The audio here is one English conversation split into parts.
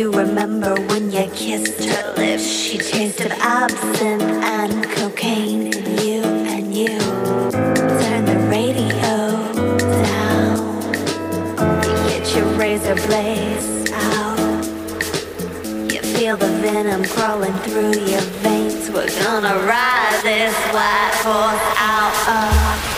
you remember when you kissed her lips? She tasted absinthe and cocaine in you and you. Turn the radio down. Get your razor blades out. You feel the venom crawling through your veins. We're gonna ride this white horse out of.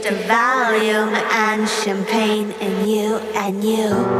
She tasted Valium and champagne and you and you.